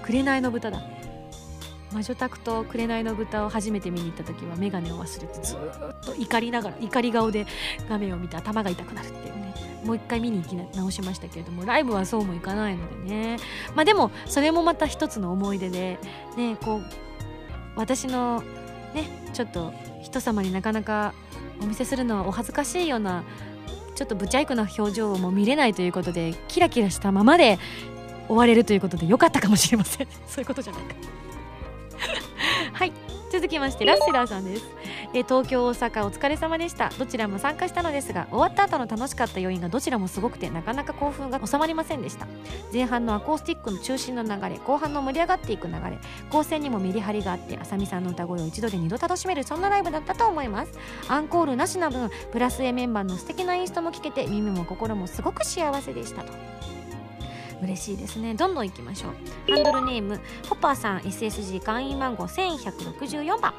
紅の豚だ。魔女宅と紅の豚を初めて見に行った時は眼鏡を忘れてずっと怒りながら怒り顔で画面を見て頭が痛くなるっていうね。もう一回見に行き直しましたけれどもライブはそうもいかないのでね。まあでもそれもまた一つの思い出でねこう私のねちょっと人様になかなかお見せするのはお恥ずかしいようなちょっとブチャイクな表情も見れないということでキラキラしたままで終われるということで良かったかもしれません。そういうことじゃないか。はい。続きましてラッセラーさんです。え東京大阪お疲れ様でした。どちらも参加したのですが終わった後の楽しかった要因がどちらもすごくてなかなか興奮が収まりませんでした。前半のアコースティックの中心の流れ後半の盛り上がっていく流れ構成にもメリハリがあってあさみさんの歌声を一度で二度楽しめるそんなライブだったと思います。アンコールなしな分プラス A メンバーの素敵なインストも聞けて耳も心もすごく幸せでしたと。嬉しいですね。どんどんいきましょう。ハンドルネームホッパーさん SSG 会員番号1164番、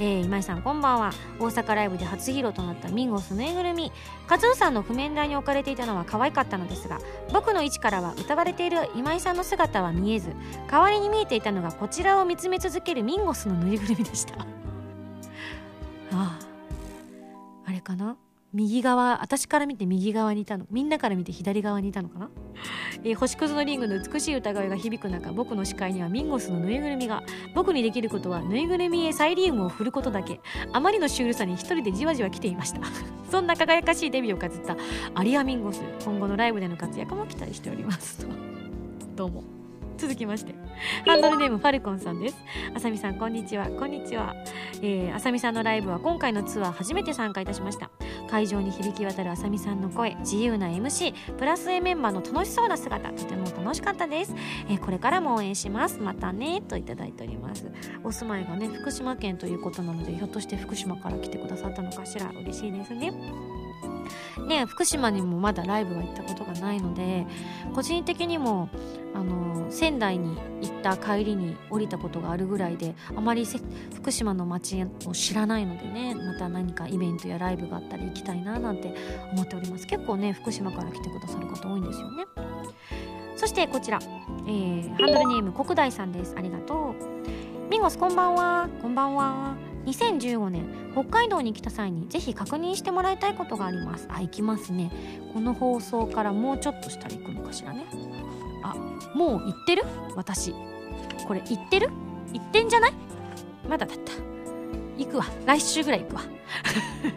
えー、今井さんこんばんは。大阪ライブで初披露となったミンゴスぬいぐるみ。カズーさんの譜面台に置かれていたのは可愛かったのですが僕の位置からは歌われている今井さんの姿は見えず代わりに見えていたのがこちらを見つめ続けるミンゴスのぬいぐるみでした。あああれかな？右側私から見て右側にいたの。みんなから見て左側にいたのかな、えー、星屑のリングの美しい歌声が響く中僕の視界にはミンゴスのぬいぐるみが。僕にできることはぬいぐるみへサイリウムを振ることだけ。あまりのシュールさに一人でじわじわ来ていました。そんな輝かしいデビューを飾ったアリア・ミンゴス今後のライブでの活躍も期待しております。と。どうも。続きましてハンドルネームファルコンさんです。あさみさんこんにちは。こんにちは、えー、あさみさんのライブは今回のツアー初めて参加いたしました。会場に響き渡るあさみさんの声自由な MC プラス A メンバーの楽しそうな姿とても楽しかったです、えー、これからも応援します。またねといただいております。お住まいがね福島県ということなのでひょっとして福島から来てくださったのかしら？嬉しいですね。ね福島にもまだライブは行ったことがないので個人的にもあの仙台に行った帰りに降りたことがあるぐらいであまり福島の街を知らないのでねまた何かイベントやライブがあったら行きたいななんて思っております。結構ね福島から来てくださる方多いんですよね。そしてこちら、えー、ハンドルネーム国大さんです。ありがとう。ミンゴスこんばんは。こんばんは。2015年北海道に来た際にぜひ確認してもらいたいことがあります。あ行きますね。この放送からもうちょっとしたら行くのかしらね。あもう行ってる？私。これ行ってる？行ってんじゃない？まだだった。行くわ。来週ぐらい行くわ。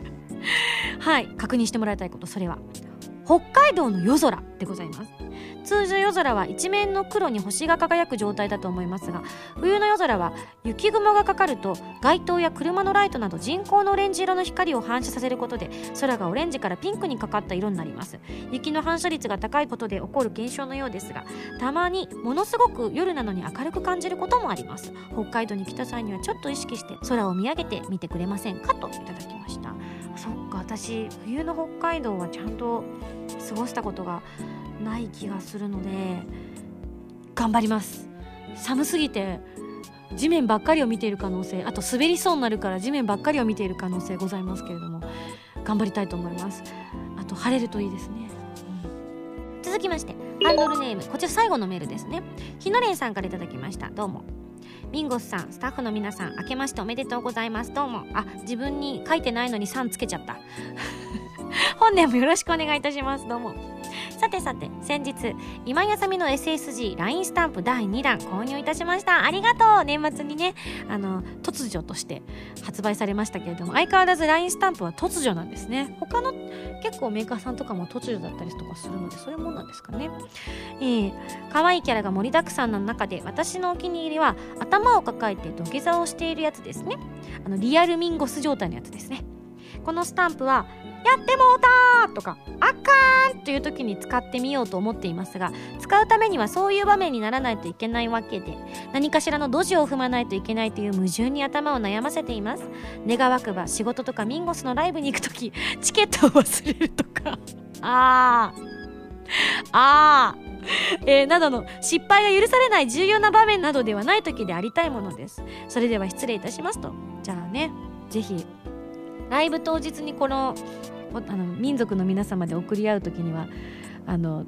はい。確認してもらいたいことそれは。北海道の夜空でございます。通常夜空は一面の黒に星が輝く状態だと思いますが冬の夜空は雪雲がかかると街灯や車のライトなど人工のオレンジ色の光を反射させることで空がオレンジからピンクにかかった色になります。雪の反射率が高いことで起こる現象のようですがたまにものすごく夜なのに明るく感じることもあります。北海道に来た際にはちょっと意識して空を見上げてみてくれませんかといただきました。そっか私冬の北海道はちゃんと過ごしたことがない気がするので頑張ります。寒すぎて地面ばっかりを見ている可能性あと滑りそうになるから地面ばっかりを見ている可能性ございますけれども頑張りたいと思います。あと晴れるといいですね、うん、続きましてハンドルネームこちら最後のメールですね。ひのれんさんから頂きました。どうも。ミンゴスさんスタッフの皆さん明けましておめでとうございます。どうも。あ自分に書いてないのに3つけちゃった。本年もよろしくお願いいたします。どうも。さてさて先日今やさみの SSGLINE スタンプ第2弾購入いたしました。ありがとう。年末にねあの突如として発売されましたけれども相変わらず LINE スタンプは突如なんですね。他の結構メーカーさんとかも突如だったりとかするのでそういうもんなんですかね。えー、可愛いキャラが盛りだくさんの中で私のお気に入りは頭を抱えて土下座をしているやつですね。あのリアルミンゴス状態のやつですね。このスタンプはやってもうたとかあかんという時に使ってみようと思っていますが使うためにはそういう場面にならないといけないわけで何かしらのドジを踏まないといけないという矛盾に頭を悩ませています。願わくば仕事とかミンゴスのライブに行く時 チケットを忘れるとか。あー。あー。えー、などの失敗が許されない重要な場面などではない時でありたいものです。それでは失礼いたしますと。じゃあねぜひライブ当日にこのあの民族の皆様で送り合う時にはあの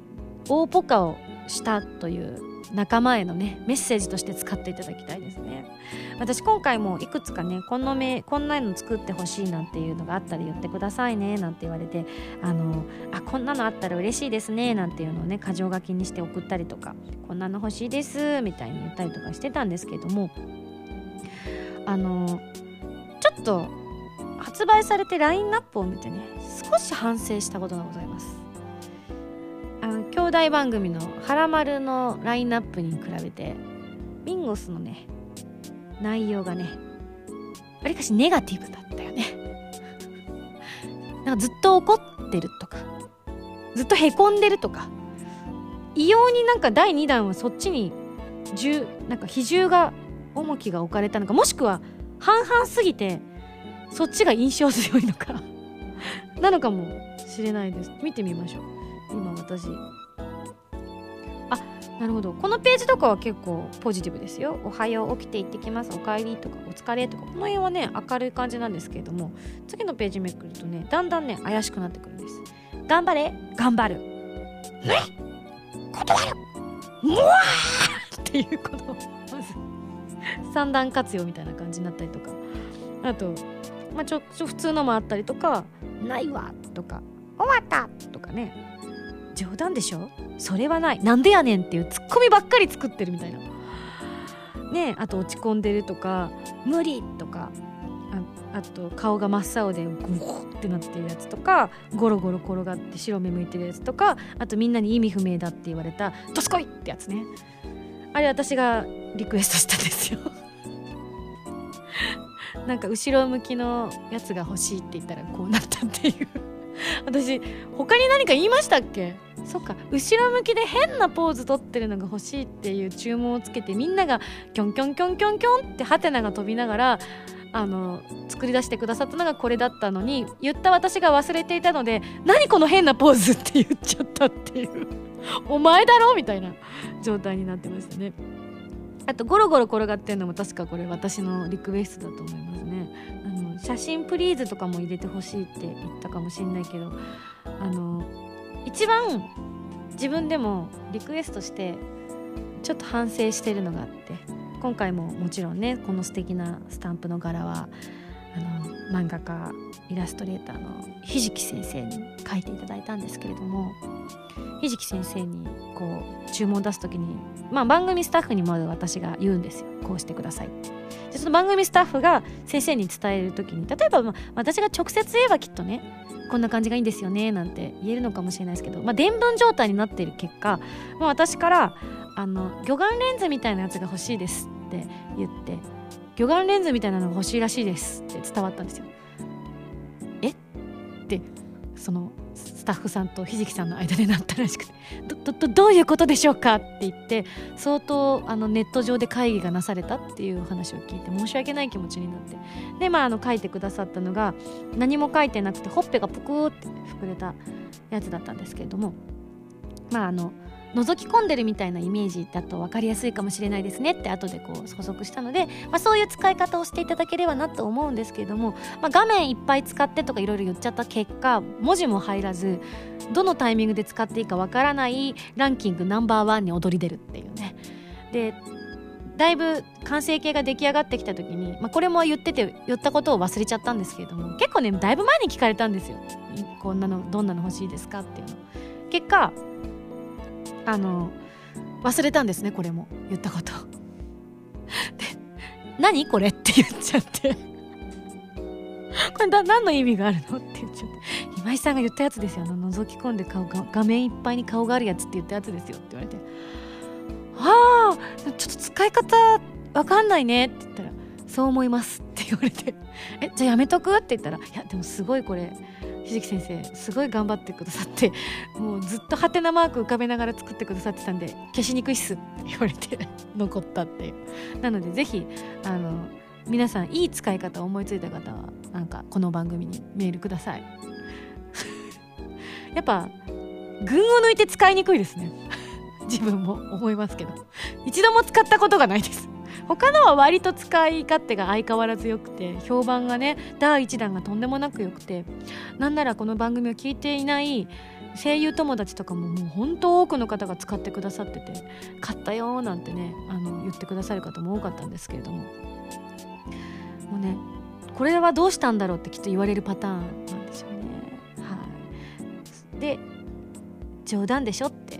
大ポカをしたという仲間へのねメッセージとして使っていただきたいですね。私今回もいくつかねこのめこんなの作ってほしいなんていうのがあったら言ってくださいねなんて言われてあのあこんなのあったら嬉しいですねなんていうのをね箇条書きにして送ったりとかこんなの欲しいですみたいに言ったりとかしてたんですけどもあのちょっと発売されてラインナップを見てね少し反省したことがございます。あの兄弟番組の「はらまる」のラインナップに比べてミンゴスのね内容がねわりかしネガティブだったよね。なんかずっと怒ってるとかずっとへこんでるとか異様になんか第2弾はそっちに重なんか比重が重きが置かれたのかもしくは半々すぎてそっちが印象強いのか。なのかもしれないです。見てみましょう。今私。あなるほど。このページとかは結構ポジティブですよ。おはよう起きて行ってきます。おかえりとかお疲れとか。この辺はね明るい感じなんですけれども次のページめくるとねだんだんね怪しくなってくるんです。頑張れ。頑張る。ね断る。もわー！っていうことを。まず。三段活用みたいな感じになったりとか。あとまあ、ちょっと普通のもあったりとか「ないわ」とか「終わった」とかね。冗談でしょ？それはない。なんでやねんっていうツッコミばっかり作ってるみたいな。ねあと落ち込んでるとか「無理」とかああと顔が真っ青でゴーってなってるやつとかゴロゴロ転がって白目向いてるやつとかあとみんなに意味不明だって言われた「どすこい!」ってやつね。あれ私がリクエストしたんですよなんか後ろ向きのやつが欲しいって言ったらこうなったっていう。私他に何か言いましたっけ？そっか。後ろ向きで変なポーズ取ってるのが欲しいっていう注文をつけてみんながキョンキョンキョンキョンキョンってハテナが飛びながらあの作り出してくださったのがこれだったのに言った私が忘れていたので何この変なポーズって言っちゃったっていう。お前だろ？みたいな状態になってましたね。あとゴロゴロ転がってるのも確かこれ私のリクエストだと思いますね。あの写真プリーズとかも入れてほしいって言ったかもしんないけどあの一番自分でもリクエストしてちょっと反省してるのがあって今回ももちろんねこの素敵なスタンプの柄はあの漫画家イラストレーターのひじき先生に書いていただいたんですけれどもひじき先生にこう注文出す時に、まあ、番組スタッフにまず私が言うんですよ。こうしてくださいでその番組スタッフが先生に伝える時に例えば、まあ、私が直接言えばきっとねこんな感じがいいんですよねなんて言えるのかもしれないですけど、まあ、伝聞状態になっている結果、まあ、私からあの魚眼レンズみたいなやつが欲しいですって言って魚眼レンズみたいなのが欲しいらしいですって伝わったんですよ。え？ってそのスタッフさんとひじきさんの間でなったらしくてどどどういうことでしょうかって言って相当あのネット上で会議がなされたっていう話を聞いて申し訳ない気持ちになって。でまああの書いてくださったのが何も書いてなくてほっぺがぷくーって膨れたやつだったんですけれどもまああの覗き込んでるみたいなイメージだと分かりやすいかもしれないですねって後でこう補足したので、まあ、そういう使い方をしていただければなと思うんですけれども、まあ、画面いっぱい使ってとかいろいろ言っちゃった結果文字も入らずどのタイミングで使っていいか分からないランキングナンバーワンに躍り出るっていうね。でだいぶ完成形が出来上がってきた時に、まあ、これも言ってて言ったことを忘れちゃったんですけれども結構ねだいぶ前に聞かれたんですよこんなのどんなの欲しいですかっていうの結果あの忘れたんですねこれも。言ったこと。で「何これ?」って言っちゃって。これだ何の意味があるの？って言っちゃって。今井さんが言ったやつですよ。あの覗き込んで顔が画面いっぱいに顔があるやつって言ったやつですよ。って言われて「ああちょっと使い方わかんないね」って言ったら「そう思います」って言われて「えじゃあやめとく?」って言ったら「いやでもすごいこれひじき先生すごい頑張ってくださってもうずっとハテナマーク浮かべながら作ってくださってたんで消しにくいっすって言われて残ったっていう。なのでぜひあの皆さんいい使い方を思いついた方はなんかこの番組にメールください。やっぱ群を抜いて使いにくいですね。自分も思いますけど。一度も使ったことがないです。他のは割と使い勝手が相変わらず良くて評判がね第1弾がとんでもなく良くてなんならこの番組を聞いていない声優友達とかももう本当多くの方が使ってくださってて買ったよなんてねあの言ってくださる方も多かったんですけれどももうねこれはどうしたんだろうってきっと言われるパターンなんですよね。はい、で冗談でしょって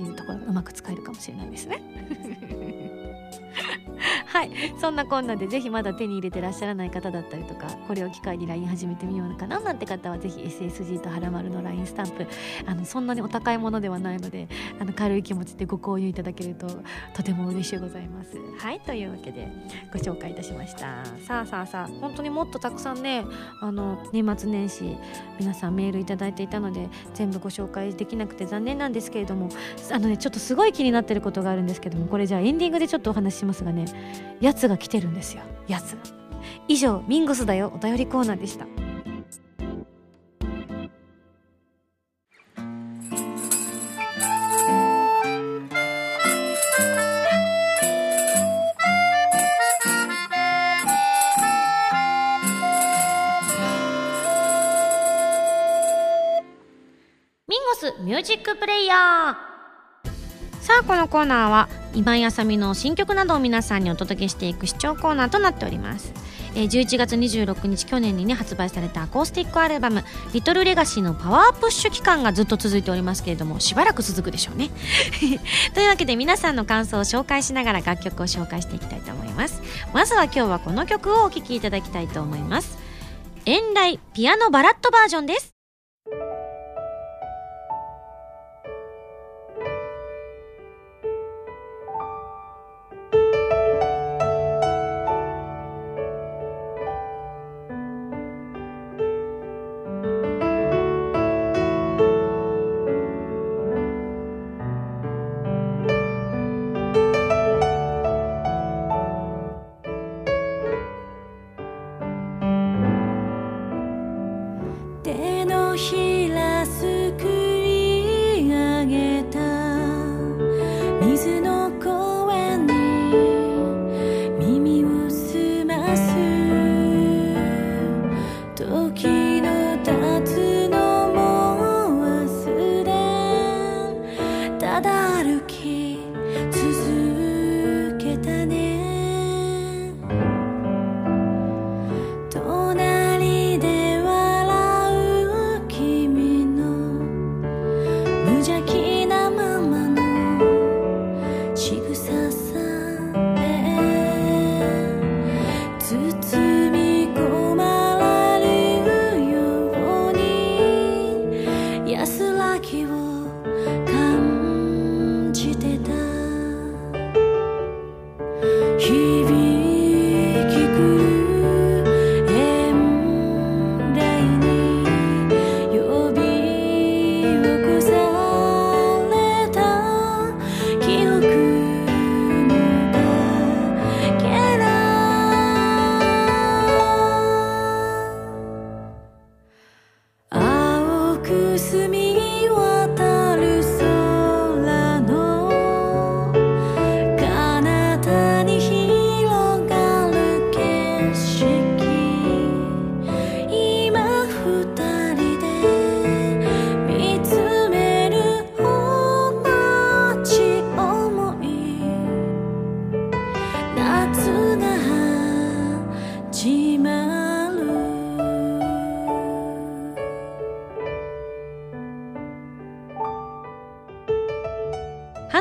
いうところがうまく使えるかもしれないですね。はい。そんなこんなでぜひまだ手に入れてらっしゃらない方だったりとかこれを機会に LINE 始めてみようかななんて方はぜひ SSG とはらまるの LINE スタンプあのそんなにお高いものではないのであの軽い気持ちでご購入いただけるととても嬉しいございます。はい。というわけでご紹介いたしましたさあさあさあ本当にもっとたくさんねあの年末年始皆さんメールいただいていたので全部ご紹介できなくて残念なんですけれどもあのねちょっとすごい気になってることがあるんですけどもこれじゃあエンディングでちょっとお話ししますがね。やつが来てるんですよ。やつ。以上ミンゴスだよ。お便りコーナーでした。ミンゴスミュージックプレイヤー。さあこのコーナーは今井あさみの新曲などを皆さんにお届けしていく視聴コーナーとなっております、えー、11月26日去年にね発売されたアコースティックアルバム「リトルレガシーのパワープッシュ期間がずっと続いておりますけれどもしばらく続くでしょうね。というわけで皆さんの感想を紹介しながら楽曲を紹介していきたいと思います。まずは今日はこの曲をお聴きいただきたいと思います。遠来ピアノバラッドバージョンです。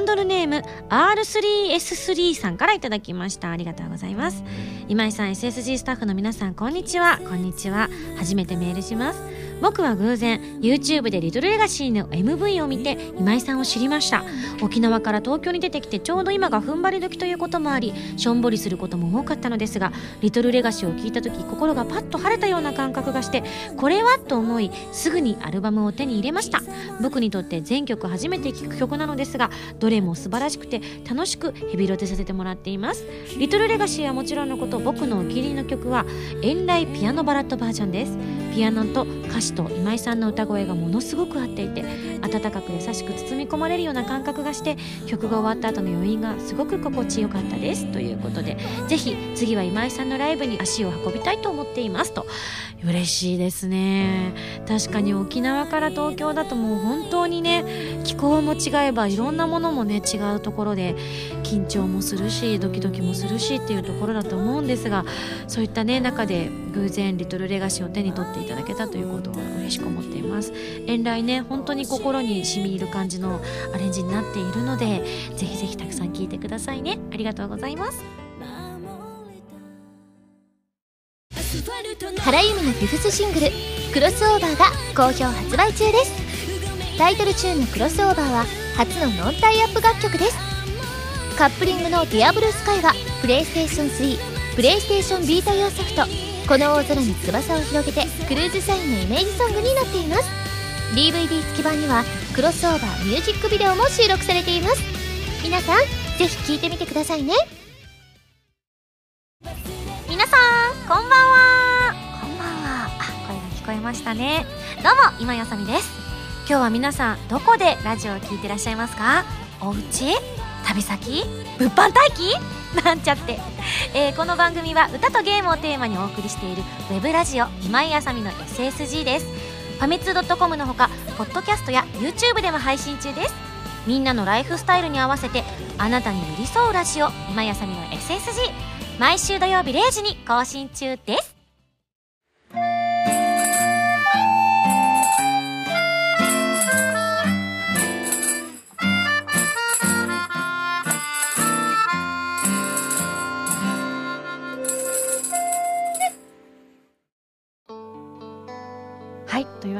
ンドルネーム R3S3 さんからいただきました。ありがとうございます。今井さん SSG スタッフの皆さんこんにちは。こんにちは。初めてメールします。僕は偶然 YouTube でリトルレガシーの MV を見て今井さんを知りました。沖縄から東京に出てきてちょうど今が踏ん張り時ということもありしょんぼりすることも多かったのですがリトルレガシーを聞いた時心がパッと晴れたような感覚がしてこれはと思いすぐにアルバムを手に入れました。僕にとって全曲初めて聴く曲なのですがどれも素晴らしくて楽しくヘビロテさせてもらっています。リトルレガシーはもちろんのこと僕のお気に入りの曲は遠来ピアノバラッドバージョンです。ピアノと歌詞と今井さんの歌声がものすごく合っていて温かく優しく包み込まれるような感覚がして曲が終わった後の余韻がすごく心地よかったです。ということでぜひ次は今井さんのライブに足を運びたいと思っていますと嬉しいですね。確かに沖縄から東京だともう本当にね気候も違えばいろんなものもね違うところで緊張もするしドキドキもするしっていうところだと思うんですがそういったね中で偶然リトルレガシーを手に取っていただけたということは嬉しく思っています。遠来ね本当に心に染み入る感じのアレンジになっているのでぜひぜひたくさん聴いてくださいね。ありがとうございます。原由美のフィフスシングル「クロスオーバー」が好評発売中です。タイトルチューンの「クロスオーバー」は初のノンタイアップ楽曲です。カップリングの「ディアブルスカイはプレイステーション3プレイステーションビータ用ソフト「この大空に翼を広げて」クルーズサインのイメージソングになっています。DVD 付き版にはクロスオーバーミュージックビデオも収録されています。皆さんぜひ聴いてみてくださいね。皆さんこんばんは。こんばんは。あ声が聞こえましたね。どうも今やさみです。今日は皆さんどこでラジオを聞いてらっしゃいますか？お家？旅先？物販待機？なんちゃって、えーこの番組は歌とゲームをテーマにお送りしているウェブラジオ今井あさみの SSG です。ァミツー .com のほかポッドキャストや YouTube でも配信中です。みんなのライフスタイルに合わせてあなたに寄り添うラジオ。今やさみの SSG 毎週土曜日0時に更新中です。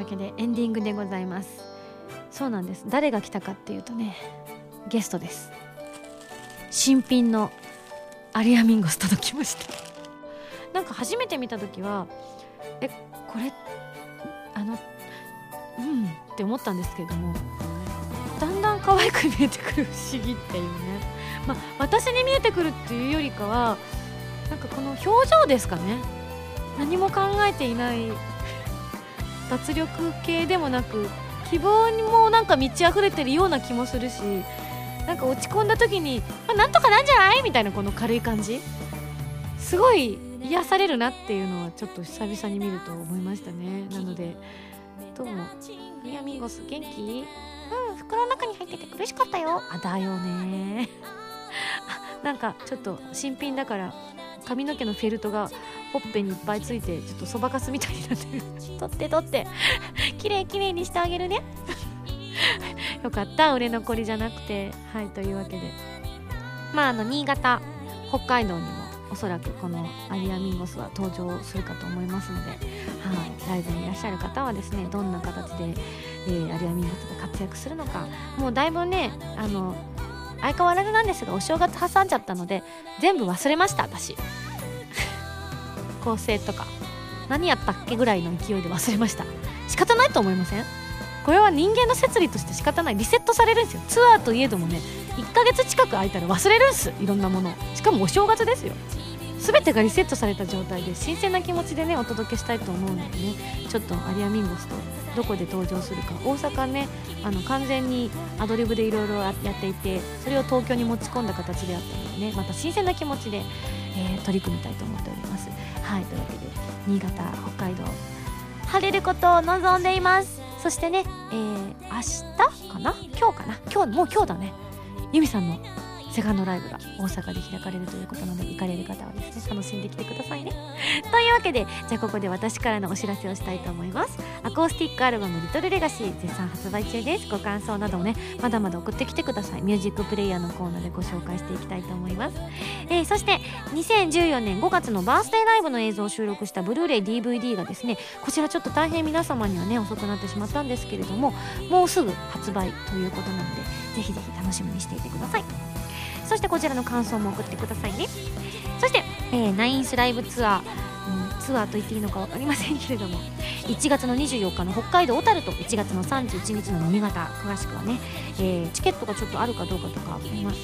わけでエンディングでございます。そうなんです。誰が来たかっていうとねゲストです。新品のアリアミンゴス届きました。なんか初めて見た時はえこれあのうんって思ったんですけれどもだんだん可愛く見えてくる不思議っていうね。まあ私に見えてくるっていうよりかはなんかこの表情ですかね。何も考えていない脱力系でもなく希望にもなんか満ち溢れてるような気もするしなんか落ち込んだ時に、まあ、なんとかなんじゃないみたいなこの軽い感じ？すごい癒されるなっていうのはちょっと久々に見ると思いましたね。なのでどうも。ミヤミンゴス元気？うん袋の中に入ってて苦しかったよ。あだよね。あなんかちょっと新品だから髪の毛のフェルトがほっぺにいっぱいついてちょっとそばかすみたいになってる。取って取って。きれいきれいにしてあげるね。よかった売れ残りじゃなくて。はいというわけで。まああの新潟北海道にもおそらくこのアリアミンゴスは登場するかと思いますので、はい、ライブにいらっしゃる方はですねどんな形で、えーアリアミンゴスが活躍するのか。もうだいぶねあの相変わらずなんですがお正月挟んじゃったので全部忘れました私構成とか何やったっけぐらいの勢いで忘れました。仕方ないと思いません？これは人間の摂理として仕方ない。リセットされるんですよ。ツアーといえどもね1ヶ月近く空いたら忘れるんす。いろんなものしかもお正月ですよ。全てがリセットされた状態で新鮮な気持ちでねお届けしたいと思うのでねちょっとアリアミンゴスとどこで登場するか。大阪ねあの完全にアドリブでいろいろやっていてそれを東京に持ち込んだ形であったのでねまた新鮮な気持ちで、えー、取り組みたいと思っております。はいというわけで新潟北海道晴れることを望んでいます。そしてね、えー、明日かな？今日かな？今日もう今日だね。ゆみさんのセカンドライブが大阪で開かれるということなので行かれる方はですね楽しんできてくださいね。というわけでじゃあここで私からのお知らせをしたいと思います。アコースティックアルバム「リトルレガシー」絶賛発売中です。ご感想などをねまだまだ送ってきてください。ミュージックプレイヤーのコーナーでご紹介していきたいと思います、えー、そして2014年5月のバースデーライブの映像を収録したブルーレイ DVD がですねこちらちょっと大変皆様にはね遅くなってしまったんですけれどももうすぐ発売ということなのでぜひぜひ楽しみにしていてください。そしてこちらの感想も送ってくださいね。そして、えー、ナインスライブツアー、うん、ツアーと言っていいのか分かりませんけれども1月の24日の北海道小樽と1月の31日の新潟詳しくはね、えー、チケットがちょっとあるかどうかとか、ま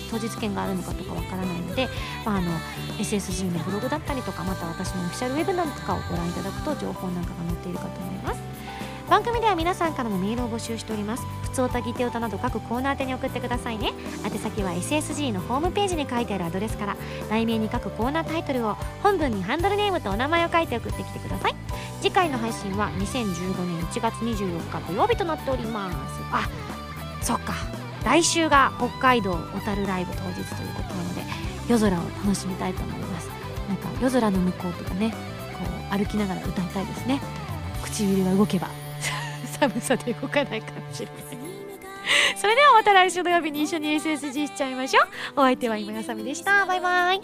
当日券があるのかとかわからないので、まあ、あの SSG のブログだったりとかまた私のオフィシャルウェブなんかをご覧いただくと情報なんかが載っているかと思います。番組では皆さんからのメールを募集しております。普通歌ぎて歌など各コーナー宛てに送ってくださいね。宛先は SSG のホームページに書いてあるアドレスから題名に書くコーナータイトルを本文にハンドルネームとお名前を書いて送ってきてください。次回の配信は2015年1月24日土曜日となっております。あそっか。来週が北海道小樽ライブ当日ということなので夜空を楽しみたいと思います。なんか夜空の向こうとかねこう歩きながら歌いたいですね。唇が動けば。寒さで動かないかもしれない。それではまた来週土曜日に一緒に SSG しちゃいましょう。お相手は今やさみでした。バイバイ。